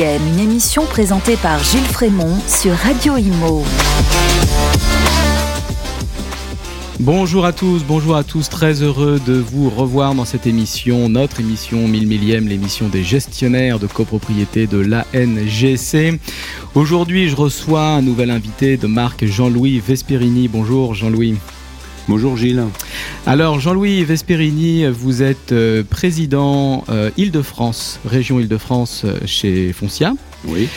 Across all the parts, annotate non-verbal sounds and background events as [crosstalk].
une émission présentée par Gilles Frémont sur Radio Imo. Bonjour à tous, bonjour à tous, très heureux de vous revoir dans cette émission, notre émission 1000 millième, l'émission des gestionnaires de copropriété de l'ANGC. Aujourd'hui, je reçois un nouvel invité de marque Jean-Louis Vesperini. Bonjour Jean-Louis. Bonjour Gilles. Alors Jean-Louis Vesperini, vous êtes euh, président euh, Île-de-France, région Île-de-France euh, chez Foncia. Oui.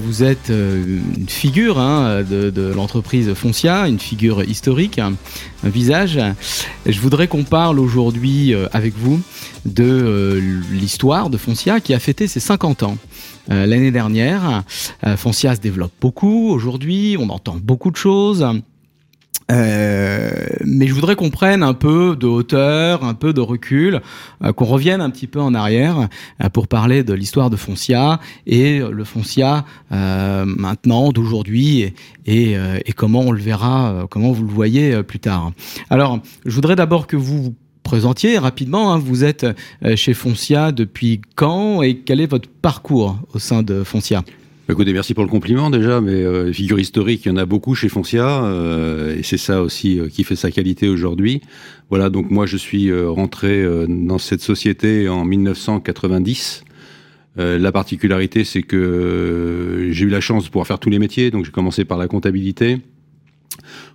vous êtes une figure hein, de, l'entreprise Foncia, une figure historique, un, visage. Je voudrais qu'on parle aujourd'hui avec vous de l'histoire de Foncia qui a fêté ses 50 ans. L'année dernière, Foncia se développe beaucoup. Aujourd'hui, on entend beaucoup de choses. Euh, mais je voudrais qu'on prenne un peu de hauteur, un peu de recul, euh, qu'on revienne un petit peu en arrière euh, pour parler de l'histoire de Foncia et le Foncia maintenant, d'aujourd'hui, et, comment on le verra, comment vous le voyez plus tard. Alors, je voudrais d'abord que vous vous présentiez rapidement. Hein. vous êtes chez Foncia depuis quand et quel est votre parcours au sein de Foncia? Écoutez, merci pour le compliment déjà, mais euh, figure historique, il y en a beaucoup chez Foncia, euh, et c'est ça aussi euh, qui fait sa qualité aujourd'hui. Voilà, donc moi je suis euh, rentré dans cette société en 1990. la particularité, c'est que j'ai eu la chance de pouvoir faire tous les métiers, donc j'ai commencé par la comptabilité,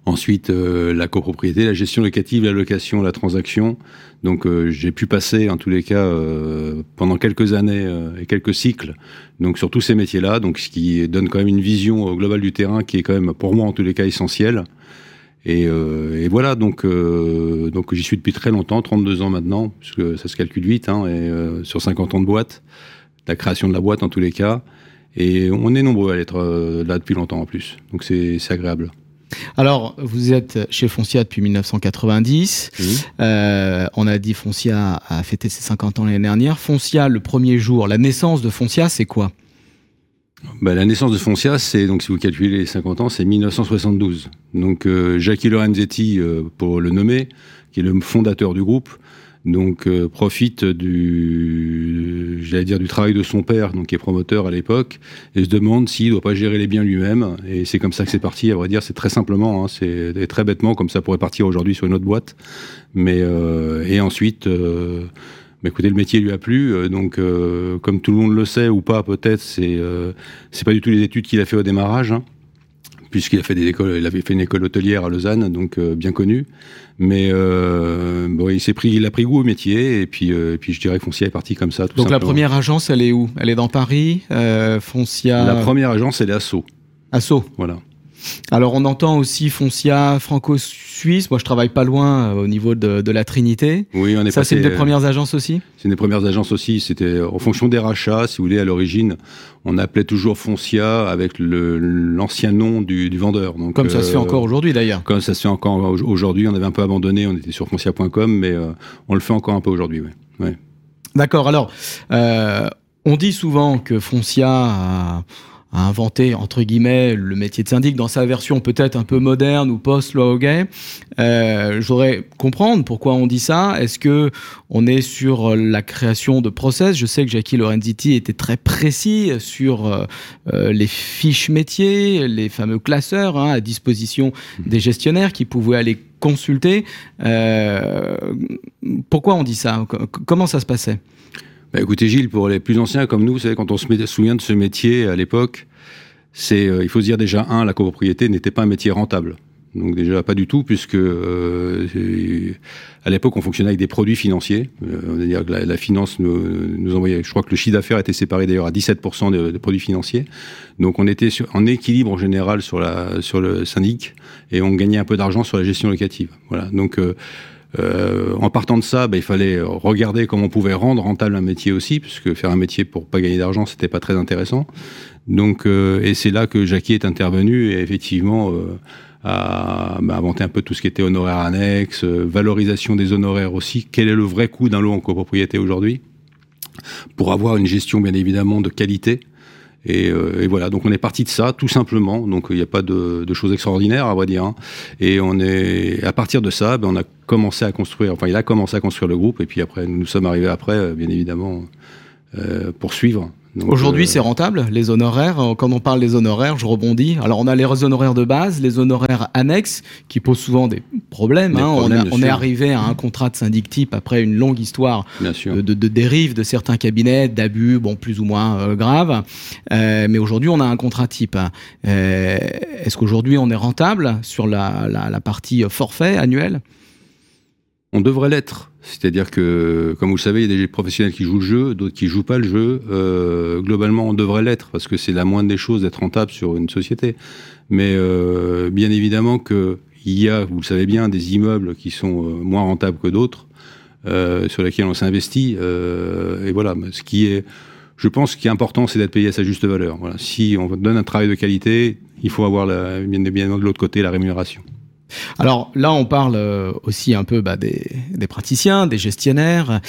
Ensuite, euh, la copropriété, la gestion locative, la location, la transaction. Donc, euh, j'ai pu passer, en tous les cas, euh, pendant quelques années et quelques cycles, donc sur tous ces métiers-là. Donc, ce qui donne quand même une vision globale du terrain qui est quand même, pour moi, en tous les cas, essentielle. Et, et voilà, donc, donc j'y suis depuis très longtemps, 32 ans maintenant, puisque ça se calcule vite, hein, et sur 50 ans de boîte, la création de la boîte en tous les cas. Et on est nombreux à être là depuis longtemps en plus. Donc, c'est agréable. Alors, vous êtes chez Foncia depuis 1990. Euh, on a dit Foncia a fêté ses 50 ans l'année dernière. Foncia, le premier jour, la naissance de Foncia, c'est quoi? Bah, la naissance de Foncia, c'est donc si vous calculez les 50 ans, c'est 1972. Donc euh, Jackie Lorenzetti, euh, pour le nommer, qui est le fondateur du groupe, donc euh, profite du, j'allais dire du travail de son père, donc qui est promoteur à l'époque, et se demande s'il doit pas gérer les biens lui-même. Et c'est comme ça que c'est parti. À vrai dire, c'est très simplement, hein, c'est très bêtement, comme ça pourrait partir aujourd'hui sur une autre boîte. Mais euh, et ensuite. Euh, bah, écoutez, le métier lui a plu, donc comme tout le monde le sait ou pas peut-être, c'est c'est pas du tout les études qu'il a fait au démarrage. Hein puisqu'il a fait des écoles, il avait fait une école hôtelière à Lausanne, donc euh, bien connue. Mais euh, bon, il s'est pris, il a pris goût au métier, et puis, euh, puis je dirais que Foncia est parti comme ça. Tout donc la première agence, elle est où? Elle est dans Paris, Foncia. La première agence, elle est à Sceaux. À Sceaux. Voilà. Alors on entend aussi Foncia franco-suisse. Moi je travaille pas loin euh, au niveau de, la Trinité. Oui, on est Ça c'est une des premières agences aussi? C'est une des premières agences aussi. C'était euh, en fonction des rachats, si vous voulez, à l'origine, on appelait toujours Foncia avec l'ancien nom du, vendeur. Donc, comme ça se fait euh, encore aujourd'hui d'ailleurs. Comme ça se fait encore aujourd'hui. On avait un peu abandonné. On était sur foncia.com, mais on le fait encore un peu aujourd'hui. Ouais. D'accord. Alors on dit souvent que Foncia a a inventé entre guillemets le métier de syndic dans sa version peut-être un peu moderne ou post-loi Hoguet. Euh, je voudrais comprendre pourquoi on dit ça. Est-ce que on est sur la création de process? Je sais que Jackie Lorenzetti était très précis sur euh, euh, les fiches métiers, les fameux classeurs hein, à disposition des gestionnaires qui pouvaient aller consulter. pourquoi on dit ça? Comment ça se passait? Bah, écoutez Gilles, pour les plus anciens comme nous, quand on se souvient de ce métier à l'époque, c'est, euh, il faut se dire déjà, un, la copropriété n'était pas un métier rentable. Donc déjà pas du tout, puisque euh, à l'époque on fonctionnait avec des produits financiers. Euh, dire que la, finance nous, envoyait. Je crois que le chiffre d'affaires était séparé d'ailleurs à 17% de, produits financiers. Donc on était en équilibre en général sur sur le syndic et on gagnait un peu d'argent sur la gestion locative. Voilà. Donc euh, en partant de ça, bah, il fallait regarder comment on pouvait rendre rentable un métier aussi, puisque faire un métier pour pas gagner d'argent, c'était pas très intéressant. Donc, euh, et c'est là que Jackie est intervenu et effectivement euh, a bah, inventé un peu tout ce qui était honoraire annexe, valorisation des honoraires aussi. Quel est le vrai coût d'un lot en copropriété aujourd'hui? Pour avoir une gestion bien évidemment de qualité euh, et, voilà, donc on est parti de ça, tout simplement. Donc il n'y a pas de, choses extraordinaires, à vrai dire. Hein. Et on est, à partir de ça, ben, on a commencé à construire. Enfin, il a commencé à construire le groupe, et puis après, nous sommes arrivés après, euh, bien évidemment, euh, pour suivre. Aujourd'hui, c'est rentable, les honoraires. Quand on parle des honoraires, je rebondis. Alors, on a les honoraires de base, les honoraires annexes, qui posent souvent des problèmes. Hein. on, est arrivé à un contrat de syndic type après une longue histoire de, de, dérive de certains cabinets, d'abus, bon, plus ou moins graves. mais aujourd'hui, on a un contrat type. Est-ce qu'aujourd'hui, on est rentable sur la, la partie forfait annuel? On devrait l'être. C'est-à-dire que, comme vous le savez, il y a des professionnels qui jouent le jeu, d'autres qui jouent pas le jeu. Euh, globalement, on devrait l'être parce que c'est la moindre des choses d'être rentable sur une société. Mais euh, bien évidemment qu'il y a, vous le savez bien, des immeubles qui sont euh, moins rentables que d'autres, sur lesquels on s'investit. et voilà, ce qui est, je pense, ce qui est important, c'est d'être payé à sa juste valeur. Si on donne un travail de qualité, il faut avoir bien de l'autre côté la rémunération. Alors là, on parle euh, aussi un peu bah, des, praticiens, des gestionnaires.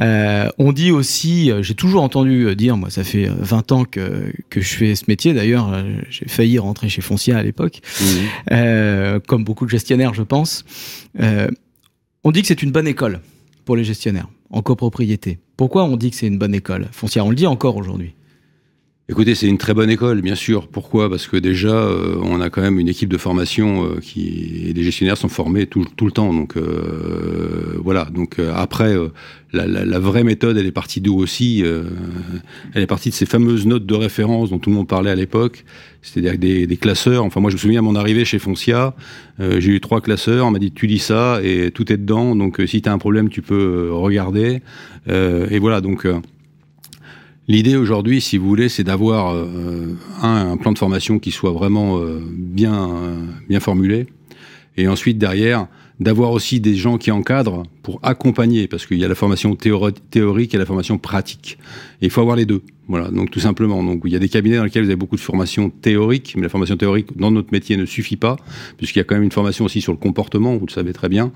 Euh, on dit aussi, euh, j'ai toujours entendu dire, moi ça fait 20 ans que, que je fais ce métier, d'ailleurs j'ai failli rentrer chez Foncia à l'époque, mmh. comme beaucoup de gestionnaires je pense. on dit que c'est une bonne école pour les gestionnaires en copropriété. Pourquoi on dit que c'est une bonne école? Foncia, on le dit encore aujourd'hui. Écoutez, c'est une très bonne école, bien sûr. Pourquoi? Parce que déjà, euh, on a quand même une équipe de formation euh, qui et les gestionnaires sont formés tout, tout le temps. Donc euh, voilà. Donc après, la, la, la, vraie méthode, elle est partie d'où aussi Elle est partie de ces fameuses notes de référence dont tout le monde parlait à l'époque. C'est-à-dire des, des, classeurs. Enfin, moi, je me souviens à mon arrivée chez Foncia, j'ai eu trois classeurs. On m'a dit tu lis ça et tout est dedans. Donc si tu as un problème, tu peux regarder. et voilà. Donc L'idée aujourd'hui, si vous voulez, c'est d'avoir euh, un, plan de formation qui soit vraiment euh, bien, bien formulé, et ensuite derrière d'avoir aussi des gens qui encadrent pour accompagner, parce qu'il y a la formation théorique et la formation pratique. Il faut avoir les deux. Voilà, donc tout simplement. Donc il y a des cabinets dans lesquels vous avez beaucoup de formation théorique, mais la formation théorique dans notre métier ne suffit pas, puisqu'il y a quand même une formation aussi sur le comportement, vous le savez très bien.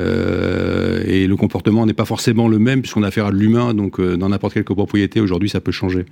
Euh, et le comportement n'est pas forcément le même puisqu'on a affaire à de l'humain, donc euh, dans n'importe quelle copropriété aujourd'hui ça peut changer.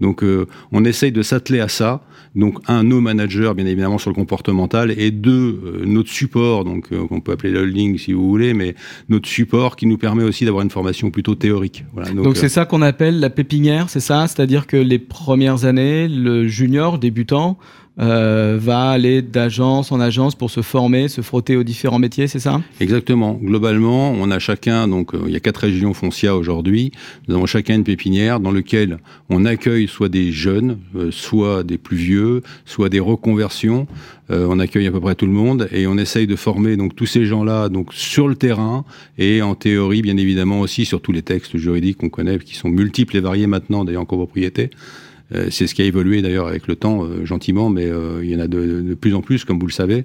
Donc euh, on essaye de s'atteler à ça. Donc un, nos managers bien évidemment sur le comportemental et deux, notre support, donc qu'on peut appeler le holding si vous voulez, mais notre support qui nous permet aussi d'avoir une formation plutôt théorique. Voilà, donc c'est ça qu'on appelle la pépinière, c'est ça? C'est-à-dire que les premières années, le junior débutant euh, va aller d'agence en agence pour se former, se frotter aux différents métiers, c'est ça? Exactement. Globalement, on a chacun, donc euh, il y a quatre régions foncia aujourd'hui, nous avons chacun une pépinière dans lequel on accueille soit des jeunes, euh, soit des plus vieux, soit des reconversions. on accueille à peu près tout le monde et on essaye de former donc tous ces gens-là donc sur le terrain et en théorie bien évidemment aussi sur tous les textes juridiques qu'on connaît qui sont multiples et variés maintenant d'ailleurs en copropriété. Euh, c'est ce qui a évolué d'ailleurs avec le temps, euh, gentiment, mais euh, il y en a de, plus en plus, comme vous le savez.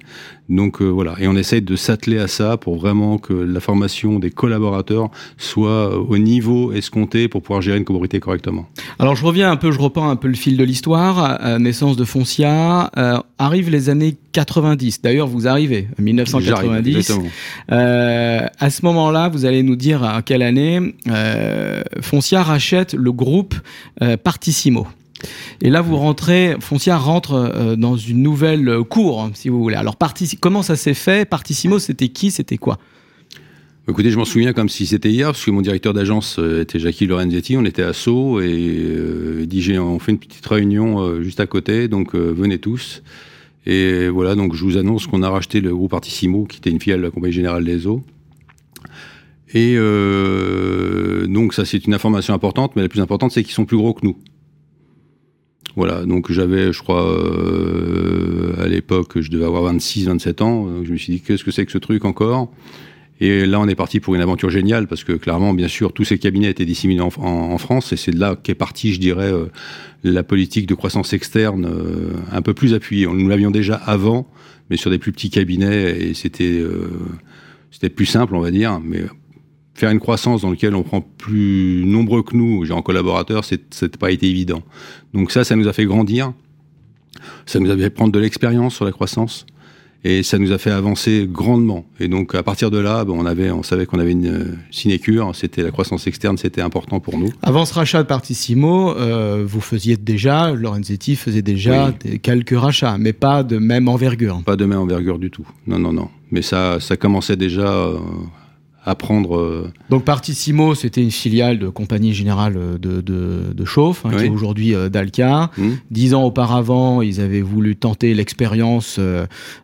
Donc voilà, et on essaie de s'atteler à ça pour vraiment que la formation des collaborateurs soit au niveau escompté pour pouvoir gérer une copropriété correctement. Alors je reviens un peu, je reprends un peu le fil de l'histoire. naissance de Foncia, arrivent les années 90. D'ailleurs, vous arrivez, 1990. à ce moment-là, vous allez nous dire à quelle année Foncia rachète le groupe Partissimo. Et là, vous rentrez, Foncia rentre euh, dans une nouvelle cour, si vous voulez. Alors, comment ça s'est fait? Partissimo, c'était qui? C'était quoi? Écoutez, je m'en souviens comme si c'était hier, parce que mon directeur d'agence euh, était Jackie Lorenzetti, on était à Sceaux, et euh, il dit, on fait une petite réunion juste à côté, donc venez tous. Et voilà, donc je vous annonce qu'on a racheté le groupe Partissimo, qui était une filiale de la Compagnie Générale des Eaux. Et donc ça, c'est une information importante, mais la plus importante, c'est qu'ils sont plus gros que nous. Voilà, donc j'avais, je crois, euh, à l'époque, je devais avoir 26, 27 ans. Donc je me suis dit, qu'est-ce que c'est que ce truc encore? Et là, on est parti pour une aventure géniale, parce que clairement, bien sûr, tous ces cabinets étaient disséminés en, France, et c'est de là qu'est partie, je dirais, euh, la politique de croissance externe euh, un peu plus appuyée. Nous l'avions déjà avant, mais sur des plus petits cabinets, et c'était c'était plus simple, on va dire, mais faire une croissance dans laquelle on prend plus nombreux que nous, genre collaborateurs, c'est pas été évident. Donc ça, ça nous a fait grandir. Ça nous a fait prendre de l'expérience sur la croissance et ça nous a fait avancer grandement. Et donc à partir de là, on avait, on savait qu'on avait une euh, sinécure. C'était la croissance externe, c'était important pour nous. Avant ce rachat de Partissimo, euh, vous faisiez déjà, Lorenzetti faisait déjà quelques rachats, mais pas de même envergure. Pas de même envergure du tout. Non, non, non. Mais ça, ça commençait déjà. Euh, Euh, Donc Partissimo, c'était une filiale de Compagnie Générale de, de, de Chauffe, hein, qui est aujourd'hui euh, Dalca. Mmh. Dix ans auparavant, ils avaient voulu tenter l'expérience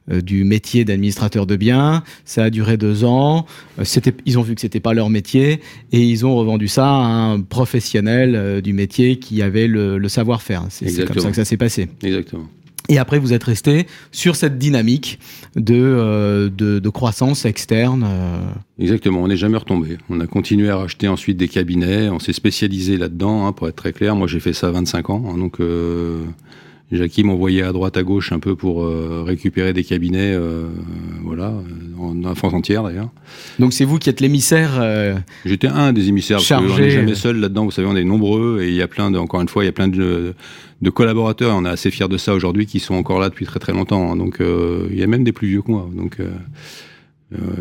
du métier d'administrateur de biens. Ça a duré deux ans. C'était, ils ont vu que c'était pas leur métier et ils ont revendu ça à un professionnel du métier qui avait le, le savoir-faire. C'est comme ça que ça s'est passé. Exactement. Et après, vous êtes resté sur cette dynamique de, euh, de, croissance externe. Euh. Exactement, on n'est jamais retombé. On a continué à racheter ensuite des cabinets, on s'est spécialisé là-dedans, hein, pour être très clair. Moi, j'ai fait ça à 25 ans, hein, donc euh, Jackie m'envoyait à droite, à gauche un peu pour euh, récupérer des cabinets, voilà, en, France entière d'ailleurs. Donc c'est vous qui êtes l'émissaire J'étais un des émissaires, chargé. parce qu'on n'est jamais seul là-dedans, vous savez, on est nombreux et il y a plein de, encore une fois, il y a plein de, de collaborateurs, on est assez fiers de ça aujourd'hui, qui sont encore là depuis très très longtemps. Hein. donc il y a même des plus vieux que moi. Donc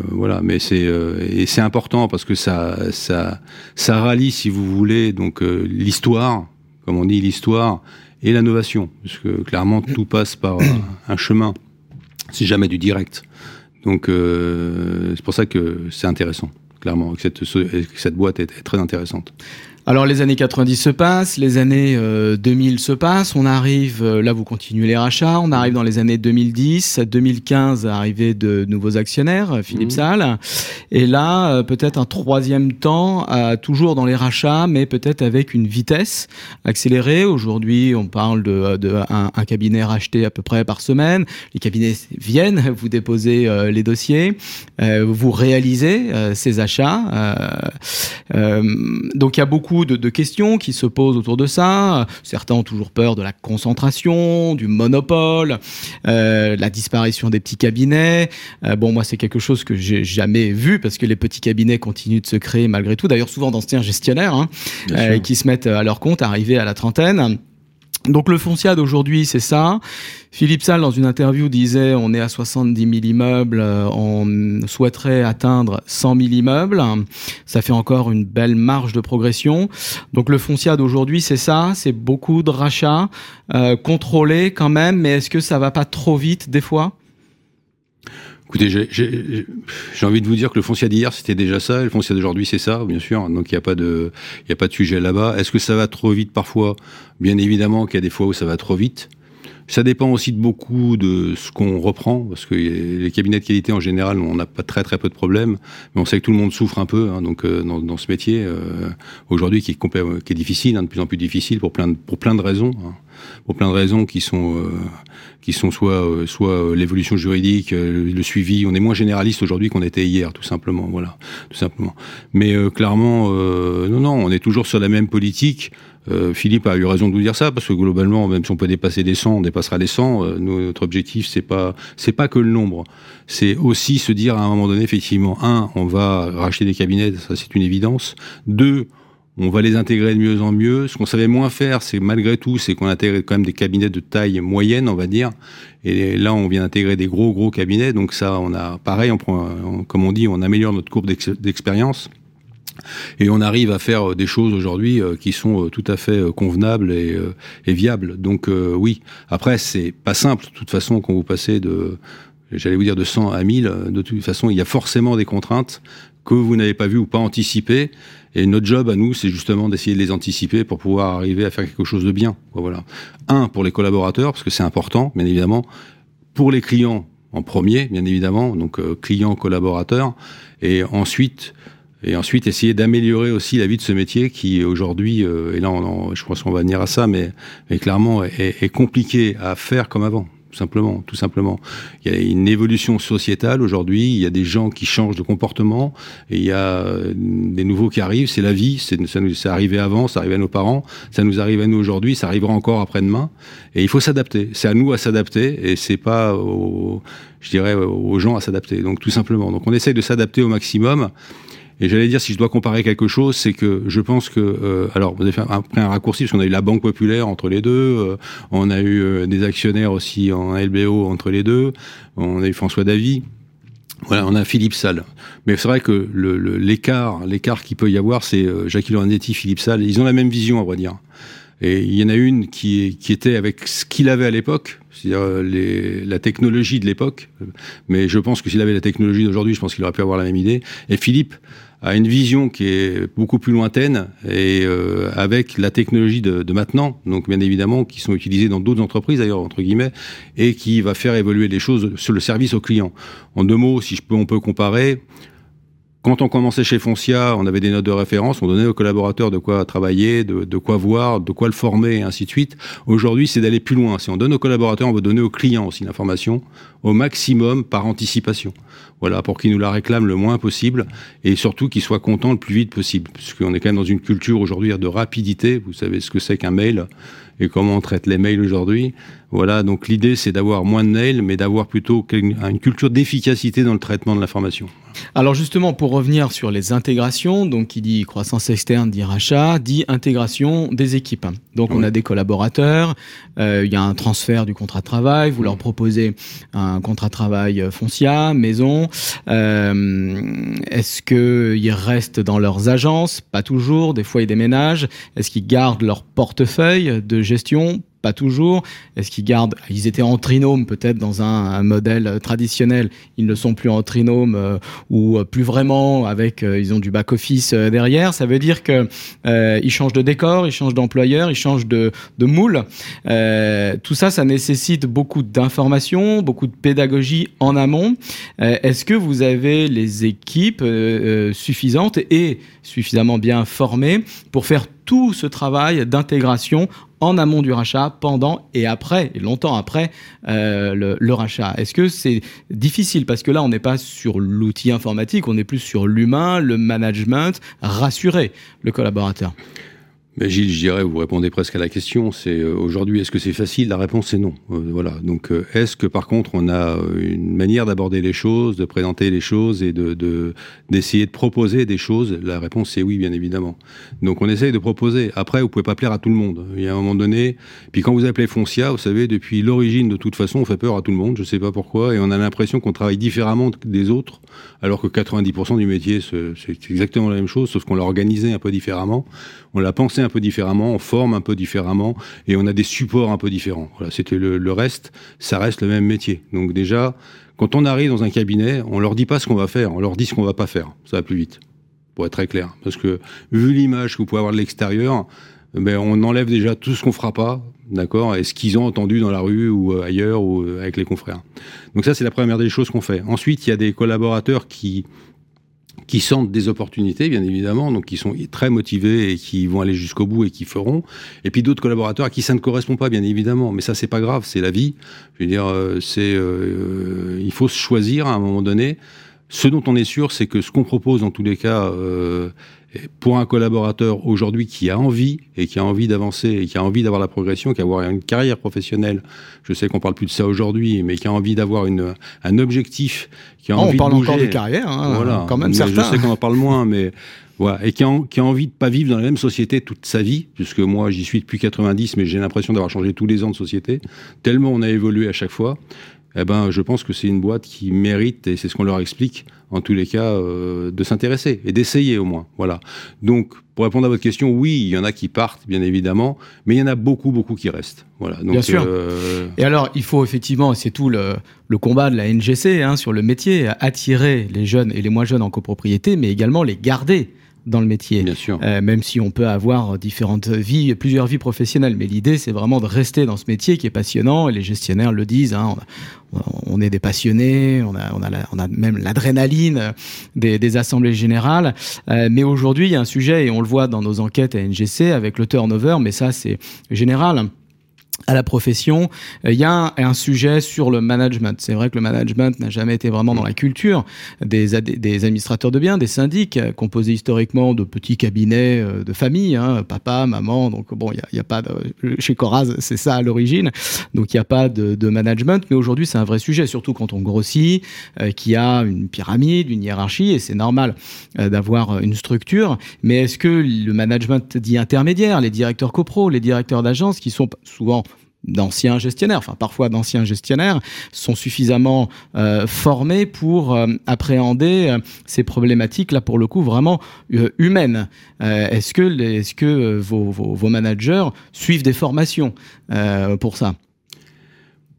voilà, mais c'est et c'est important parce que ça ça ça rallie, si vous voulez, donc l'histoire, comme on dit, l'histoire et l'innovation, parce que clairement tout passe par un chemin, c'est jamais du direct. Donc euh, c'est pour ça que c'est intéressant, clairement, que cette, cette boîte est très intéressante. Alors les années 90 se passent, les années 2000 euh, se passent, on arrive, euh, là vous continuez les rachats, on arrive dans les années 2010, 2015, arrivée de nouveaux actionnaires, euh, Philippe mmh. Salle, et là peut-être un troisième temps, toujours dans les rachats, mais peut-être avec une vitesse accélérée. Aujourd'hui on parle de, de un, un, cabinet racheté à peu près par semaine, les cabinets viennent, [laughs] vous déposez les dossiers, vous réalisez ces achats. donc il y a beaucoup de, questions qui se posent autour de ça. Certains ont toujours peur de la concentration, du monopole, euh, la disparition des petits cabinets. Euh, bon, moi, c'est quelque chose que j'ai jamais vu parce que les petits cabinets continuent de se créer malgré tout. D'ailleurs, souvent d'anciens gestionnaires hein, euh, qui se mettent à leur compte, arrivés à la trentaine. Donc le fonciat d'aujourd'hui, c'est ça. Philippe Salle, dans une interview, disait on est à 70 000 immeubles, euh, on souhaiterait atteindre 100 000 immeubles. Ça fait encore une belle marge de progression. Donc le fonciat d'aujourd'hui, c'est ça, c'est beaucoup de rachats euh, contrôlés quand même, mais est-ce que ça va pas trop vite des fois? Écoutez, j'ai envie de vous dire que le foncier d'hier c'était déjà ça, et le foncier d'aujourd'hui c'est ça, bien sûr. Donc il n'y a pas de, y a pas de sujet là-bas. Est-ce que ça va trop vite parfois? Bien évidemment qu'il y a des fois où ça va trop vite. Ça dépend aussi de beaucoup de ce qu'on reprend, parce que les cabinets de qualité en général, on n'a pas très très peu de problèmes, mais on sait que tout le monde souffre un peu, hein, donc euh, dans, dans, ce métier euh, aujourd'hui qui qui est difficile, hein, de plus en plus difficile pour plein de, pour plein de raisons. Hein pour plein de raisons qui sont euh, qui sont soit euh, soit euh, l'évolution juridique, le suivi. On est moins généraliste aujourd'hui qu'on était hier, tout simplement. Voilà, tout simplement. Mais clairement, non, non, on est toujours sur la même politique. Philippe a eu raison de vous dire ça parce que globalement, même si on peut dépasser les 100, on dépassera les 100. notre objectif, c'est pas c'est pas que le nombre, c'est aussi se dire à un moment donné, effectivement, un, on va racheter des cabinets, ça c'est une évidence. Deux, on va les intégrer de mieux en mieux. Ce qu'on savait moins faire, c'est malgré tout, c'est qu'on intègre quand même des cabinets de taille moyenne, on va dire. Et là, on vient d'intégrer des gros, gros cabinets. Donc ça, on a, pareil, on prend, comme on dit, on améliore notre courbe d'expérience. Et on arrive à faire des choses aujourd'hui euh, qui sont euh, tout à fait euh, convenables et, viables. Donc oui. Après, c'est pas simple. De toute façon, quand vous passez de, j'allais vous dire de 100 à 1000, de toute façon, il y a forcément des contraintes que vous n'avez pas vues ou pas anticipées. Et notre job à nous, c'est justement d'essayer de les anticiper pour pouvoir arriver à faire quelque chose de bien. Voilà. Un, pour les collaborateurs, parce que c'est important, bien évidemment. Pour les clients, en premier, bien évidemment, donc euh, clients, collaborateurs. Et ensuite, et ensuite essayer d'améliorer aussi la vie de ce métier qui aujourd'hui, euh, et là on je pense qu'on va venir à ça, mais, mais clairement est, est, compliqué à faire comme avant tout simplement, tout simplement. Il y a une évolution sociétale aujourd'hui, il y a des gens qui changent de comportement, il y a euh, des nouveaux qui arrivent, c'est la vie, c'est, ça nous, arrivé avant, ça arrivait à nos parents, ça nous arrive à nous aujourd'hui, ça arrivera encore après-demain, et il faut s'adapter. C'est à nous à s'adapter, et c'est pas aux, je dirais, aux gens à s'adapter. Donc tout simplement. Donc on essaye de s'adapter au maximum. Et j'allais dire, si je dois comparer quelque chose, c'est que je pense que, euh, alors, vous avez fait après un raccourci, parce qu'on a eu la Banque Populaire entre les deux, euh, on a eu euh, des actionnaires aussi en LBO entre les deux, on a eu François Davy. Voilà, on a Philippe Salle. Mais c'est vrai que l'écart, l'écart qu'il peut y avoir, c'est Jacques Lorenzetti, Philippe Salle. Ils ont la même vision, à vrai dire. Et il y en a une qui, qui était avec ce qu'il avait à l'époque, c'est-à-dire la technologie de l'époque. Mais je pense que s'il avait la technologie d'aujourd'hui, je pense qu'il aurait pu avoir la même idée. Et Philippe a une vision qui est beaucoup plus lointaine et euh, avec la technologie de, maintenant, donc bien évidemment, qui sont utilisées dans d'autres entreprises d'ailleurs entre guillemets, et qui va faire évoluer les choses sur le service au client. En deux mots, si je peux, on peut comparer. Quand on commençait chez Foncia, on avait des notes de référence, on donnait aux collaborateurs de quoi travailler, de, de quoi voir, de quoi le former, et ainsi de suite. Aujourd'hui, c'est d'aller plus loin. Si on donne aux collaborateurs, on veut donner aux clients aussi l'information au maximum par anticipation. Voilà, pour qu'ils nous la réclament le moins possible et surtout qu'ils soient contents le plus vite possible. Puisqu'on est quand même dans une culture aujourd'hui de rapidité. Vous savez ce que c'est qu'un mail et comment on traite les mails aujourd'hui? Voilà, donc l'idée c'est d'avoir moins de mails, mais d'avoir plutôt une culture d'efficacité dans le traitement de l'information. Alors justement, pour revenir sur les intégrations, donc qui dit croissance externe, dit rachat, dit intégration des équipes. Donc oui. on a des collaborateurs, euh, il y a un transfert du contrat de travail, vous leur proposez un contrat de travail foncia, maison. Euh, Est-ce qu'ils restent dans leurs agences? Pas toujours, des fois ils déménagent. Est-ce qu'ils gardent leur portefeuille de gestion pas toujours. Est-ce qu'ils gardent Ils étaient en trinôme peut-être dans un, modèle traditionnel. Ils ne sont plus en trinôme euh, ou plus vraiment avec. Euh, ils ont du back office euh, derrière. Ça veut dire que euh, ils changent de décor, ils changent d'employeur, ils changent de, de moule. tout ça, ça nécessite beaucoup d'informations, beaucoup de pédagogie en amont. Est-ce que vous avez les équipes suffisantes et suffisamment bien formées pour faire tout ce travail d'intégration en amont du rachat, pendant et après, et longtemps après euh, le, le, rachat. Est-ce que c'est difficile? Parce que là, on n'est pas sur l'outil informatique, on est plus sur l'humain, le management, rassurer le collaborateur. Mais Gilles, je dirais, vous répondez presque à la question. C'est euh, aujourd'hui, est-ce que c'est facile? La réponse est non. Euh, voilà. Donc, euh, est-ce que par contre, on a une manière d'aborder les choses, de présenter les choses et de d'essayer de, proposer des choses? La réponse est oui, bien évidemment. Donc, on essaye de proposer. Après, vous pouvez pas plaire à tout le monde. Il y a un moment donné. Puis quand vous appelez Foncia, vous savez, depuis l'origine, de toute façon, on fait peur à tout le monde. Je sais pas pourquoi, et on a l'impression qu'on travaille différemment des autres, alors que 90% du métier, c'est exactement la même chose, sauf qu'on l'a organisé un peu différemment. On l'a pensé un peu différemment, on forme un peu différemment et on a des supports un peu différents. Voilà, c'était le, reste, ça reste le même métier. Donc déjà, quand on arrive dans un cabinet, on leur dit pas ce qu'on va faire, on leur dit ce qu'on va pas faire. Ça va plus vite, pour être très clair. Parce que vu l'image que vous pouvez avoir de l'extérieur, ben on enlève déjà tout ce qu'on fera pas, d'accord, et ce qu'ils ont entendu dans la rue ou ailleurs ou avec les confrères. Donc ça, c'est la première des choses qu'on fait. Ensuite, il y a des collaborateurs qui qui sentent des opportunités, bien évidemment, donc qui sont très motivés et qui vont aller jusqu'au bout et qui feront. Et puis d'autres collaborateurs à qui ça ne correspond pas, bien évidemment. Mais ça, c'est pas grave, c'est la vie. Je veux dire, c'est, euh, il faut se choisir à un moment donné. Ce dont on est sûr, c'est que ce qu'on propose, dans tous les cas, euh, pour un collaborateur aujourd'hui qui a envie et qui a envie d'avancer et qui a envie d'avoir la progression, qui a avoir une carrière professionnelle, je sais qu'on parle plus de ça aujourd'hui, mais qui a envie d'avoir une un objectif, qui a oh, envie on parle de bouger, encore de carrière, hein, voilà. quand même mais certains. Je sais qu'on en parle moins, mais voilà, et qui a, qui a envie de pas vivre dans la même société toute sa vie, puisque moi j'y suis depuis 90, mais j'ai l'impression d'avoir changé tous les ans de société, tellement on a évolué à chaque fois. Eh ben, je pense que c'est une boîte qui mérite, et c'est ce qu'on leur explique, en tous les cas, euh, de s'intéresser et d'essayer au moins. Voilà. Donc, pour répondre à votre question, oui, il y en a qui partent, bien évidemment, mais il y en a beaucoup, beaucoup qui restent. Voilà. Donc, bien sûr. Euh... Et alors, il faut effectivement, c'est tout le, le, combat de la NGC hein, sur le métier, attirer les jeunes et les moins jeunes en copropriété, mais également les garder dans le métier. Bien sûr. Euh, même si on peut avoir différentes vies, plusieurs vies professionnelles. Mais l'idée, c'est vraiment de rester dans ce métier qui est passionnant. Et les gestionnaires le disent. Hein, on, on, est des passionnés. On a, on a, la, on a même l'adrénaline des, des, assemblées générales. Euh, mais aujourd'hui, il y a un sujet, et on le voit dans nos enquêtes à NGC, avec le turnover. Mais ça, c'est général à la profession. Il y a un, sujet sur le management. C'est vrai que le management n'a jamais été vraiment dans la culture des, administrateurs de biens, des syndics, composés historiquement de petits cabinets euh, de famille, hein, papa, maman. Donc bon, il n'y a, pas de, chez Coraz, c'est ça à l'origine. Donc il n'y a pas de, management. Mais aujourd'hui, c'est un vrai sujet, surtout quand on grossit, euh, qui a une pyramide, une hiérarchie, et c'est normal euh, d'avoir une structure. Mais est-ce que le management dit intermédiaire, les directeurs copro, les directeurs d'agence, qui sont souvent d'anciens gestionnaires, enfin parfois d'anciens gestionnaires, sont suffisamment euh, formés pour euh, appréhender euh, ces problématiques là pour le coup vraiment humaines. est-ce que, est-ce que vos, vos, vos, managers suivent des formations pour ça?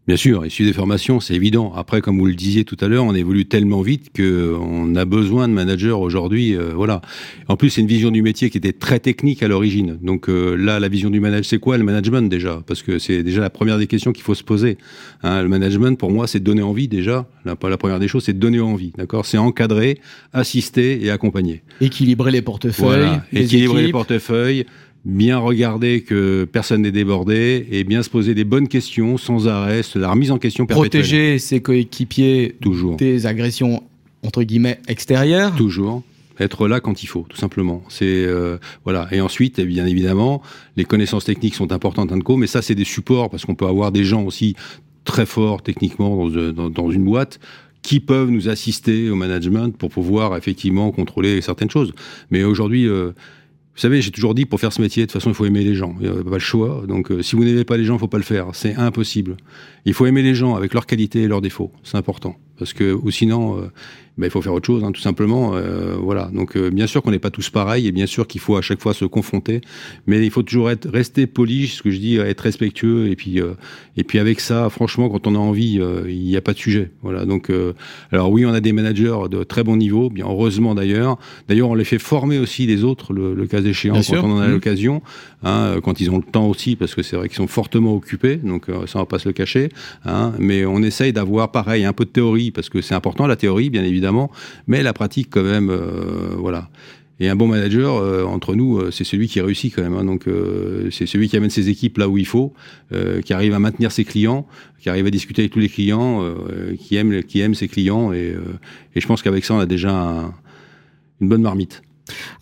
Bien sûr, issu des formations, c'est évident. Après, comme vous le disiez tout à l'heure, on évolue tellement vite qu'on a besoin de managers aujourd'hui. Euh, voilà. En plus, c'est une vision du métier qui était très technique à l'origine. Donc euh, là, la vision du management, c'est quoi le management déjà? Parce que c'est déjà la première des questions qu'il faut se poser. Hein, le management, pour moi, c'est donner envie déjà. La, la première des choses, c'est donner envie. D'accord? C'est encadrer, assister et accompagner. Équilibrer les portefeuilles. Équilibrer les portefeuilles bien regarder que personne n'est débordé et bien se poser des bonnes questions sans arrêt, la remise en question perpétuelle. Protéger ses coéquipiers Toujours. des agressions entre guillemets extérieures. Toujours être là quand il faut, tout simplement. C'est euh, voilà. Et ensuite, eh bien évidemment, les connaissances techniques sont importantes un co, mais ça c'est des supports parce qu'on peut avoir des gens aussi très forts techniquement dans, dans, dans, une boîte qui peuvent nous assister au management pour pouvoir effectivement contrôler certaines choses. Mais aujourd'hui, euh, vous savez, j'ai toujours dit, pour faire ce métier, de toute façon, il faut aimer les gens. Il n'y a pas le choix. Donc, euh, si vous n'aimez pas les gens, il ne faut pas le faire. C'est impossible. Il faut aimer les gens avec leurs qualités et leurs défauts. C'est important. Parce que, ou sinon, euh, ben, il faut faire autre chose, hein, tout simplement. Euh, voilà. Donc, euh, bien sûr qu'on n'est pas tous pareils, et bien sûr qu'il faut à chaque fois se confronter, mais il faut toujours être rester poli, ce que je dis, être respectueux, et puis euh, et puis avec ça, franchement, quand on a envie, il n'y a pas de sujet. Voilà. Donc, alors oui, on a des managers de très bon niveau, bien heureusement d'ailleurs. D'ailleurs, on les fait former aussi les autres, le, le cas échéant, quand on en a mmh. l'occasion, hein, quand ils ont le temps aussi, parce que c'est vrai qu'ils sont fortement occupés, donc ça on va pas se le cacher. Hein, mais on essaye d'avoir pareil un peu de théorie, parce que c'est important la théorie, bien évidemment mais la pratique quand même, euh, voilà. Et un bon manager, euh, entre nous, euh, c'est celui qui réussit quand même. Hein. donc, c'est celui qui amène ses équipes là où il faut, qui arrive à maintenir ses clients, qui arrive à discuter avec tous les clients, qui aime, qui aime ses clients. Et, je pense qu'avec ça, on a déjà une bonne marmite.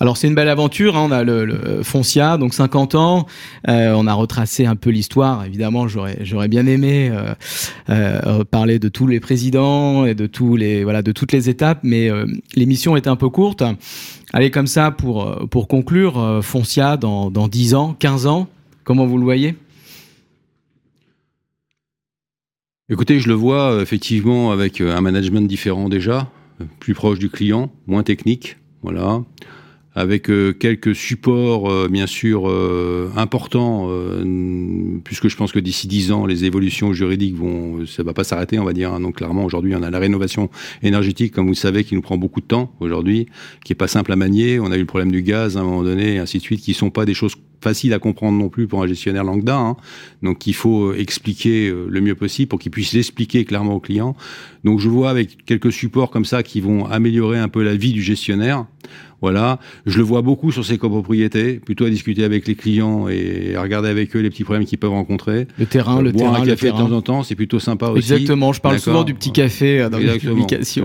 Alors c'est une belle aventure, hein. on a le, Foncia, donc 50 ans, euh, on a retracé un peu l'histoire, évidemment j'aurais bien aimé euh, euh, parler de tous les présidents et de tous les voilà de toutes les étapes, mais l'émission est un peu courte. Allez comme ça pour pour conclure, Foncia dans dans 10 ans, 15 ans, comment vous le voyez? Écoutez, je le vois effectivement avec un management différent déjà, plus proche du client, moins technique, voilà avec euh, quelques supports euh, bien sûr euh, importants, puisque je pense que d'ici dix ans, les évolutions juridiques vont, ça va pas s'arrêter, on va dire. Hein. Donc clairement, aujourd'hui, on a la rénovation énergétique, comme vous le savez, qui nous prend beaucoup de temps aujourd'hui, qui est pas simple à manier. On a eu le problème du gaz à un moment donné, et ainsi de suite, qui sont pas des choses faciles à comprendre non plus pour un gestionnaire lambda. Hein. Donc il faut expliquer le mieux possible pour qu'il puisse l'expliquer clairement au client. Donc je vois avec quelques supports comme ça qui vont améliorer un peu la vie du gestionnaire. Voilà, je le vois beaucoup sur ces copropriétés, plutôt à discuter avec les clients et à regarder avec eux les petits problèmes qu'ils peuvent rencontrer. Le terrain, euh, le boire terrain, un café de temps en temps, c'est plutôt sympa aussi. Exactement, je parle souvent du petit café euh, dans les publications.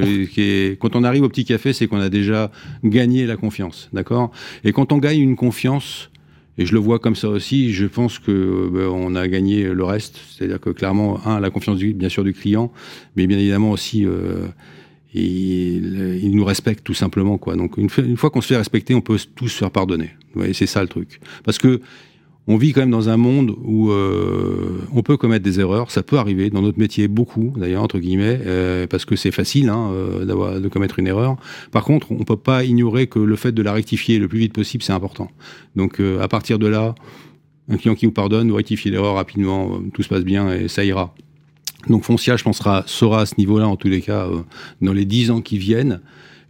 Quand on arrive au petit café, c'est qu'on a déjà gagné la confiance, d'accord? Et quand on gagne une confiance, et je le vois comme ça aussi. Je pense que euh, ben, on a gagné le reste. C'est-à-dire que clairement, un, la confiance du, bien sûr du client, mais bien évidemment aussi euh, il, il, nous respecte tout simplement quoi. Donc une, fois qu'on se fait respecter, on peut tous se faire pardonner. C'est ça le truc. Parce que on vit quand même dans un monde où euh, on peut commettre des erreurs, ça peut arriver dans notre métier beaucoup, d'ailleurs entre guillemets, euh, parce que c'est facile hein, euh, de commettre une erreur. Par contre, on peut pas ignorer que le fait de la rectifier le plus vite possible, c'est important. Donc à partir de là, un client qui vous pardonne, vous rectifiez l'erreur rapidement, tout se passe bien et ça ira. Donc Foncia, je pense, sera, sera à ce niveau-là, en tous les cas, euh, dans les dix ans qui viennent.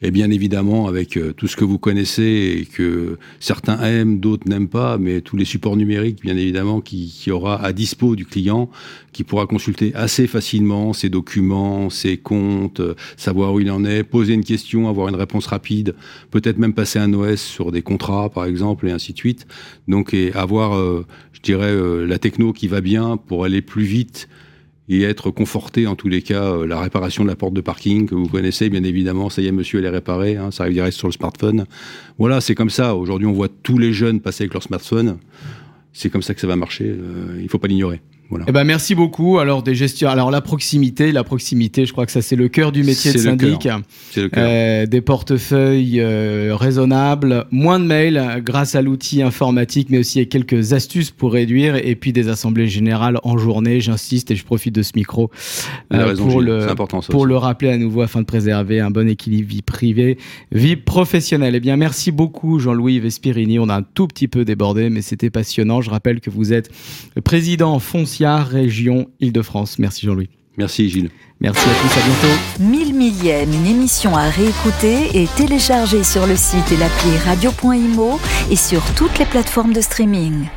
Et bien évidemment, avec euh, tout ce que vous connaissez et que certains aiment, d'autres n'aiment pas, mais tous les supports numériques, bien évidemment, qui, qui, aura à dispo du client, qui pourra consulter assez facilement ses documents, ses comptes, euh, savoir où il en est, poser une question, avoir une réponse rapide, peut-être même passer un OS sur des contrats, par exemple, et ainsi de suite. Donc, et avoir, je dirais, la techno qui va bien pour aller plus vite et être conforté en tous les cas euh, la réparation de la porte de parking que vous connaissez bien évidemment. Ça y est monsieur elle est réparée hein, ça arrive direct sur le smartphone. Voilà c'est comme ça. Aujourd'hui on voit tous les jeunes passer avec leur smartphone. C'est comme ça que ça va marcher euh, il faut pas l'ignorer Voilà. Eh ben merci beaucoup. Alors des alors la proximité, la proximité, je crois que ça c'est le cœur du métier de syndic. le cœur. Euh, des portefeuilles euh, raisonnables, moins de mails euh, grâce à l'outil informatique, mais aussi quelques astuces pour réduire, et puis des assemblées générales en journée. J'insiste et je profite de ce micro euh, pour le pour le rappeler à nouveau afin de préserver un bon équilibre vie privée, vie professionnelle. Eh bien, merci beaucoup Jean-Louis Vespirini. On a un tout petit peu débordé, mais c'était passionnant. Je rappelle que vous êtes président Région Île-de-France. Merci Jean-Louis. Merci Gilles. Merci à tous, à bientôt. Mille millième, une émission à réécouter et télécharger sur le site et l'appli radio.imo et sur toutes les plateformes de streaming.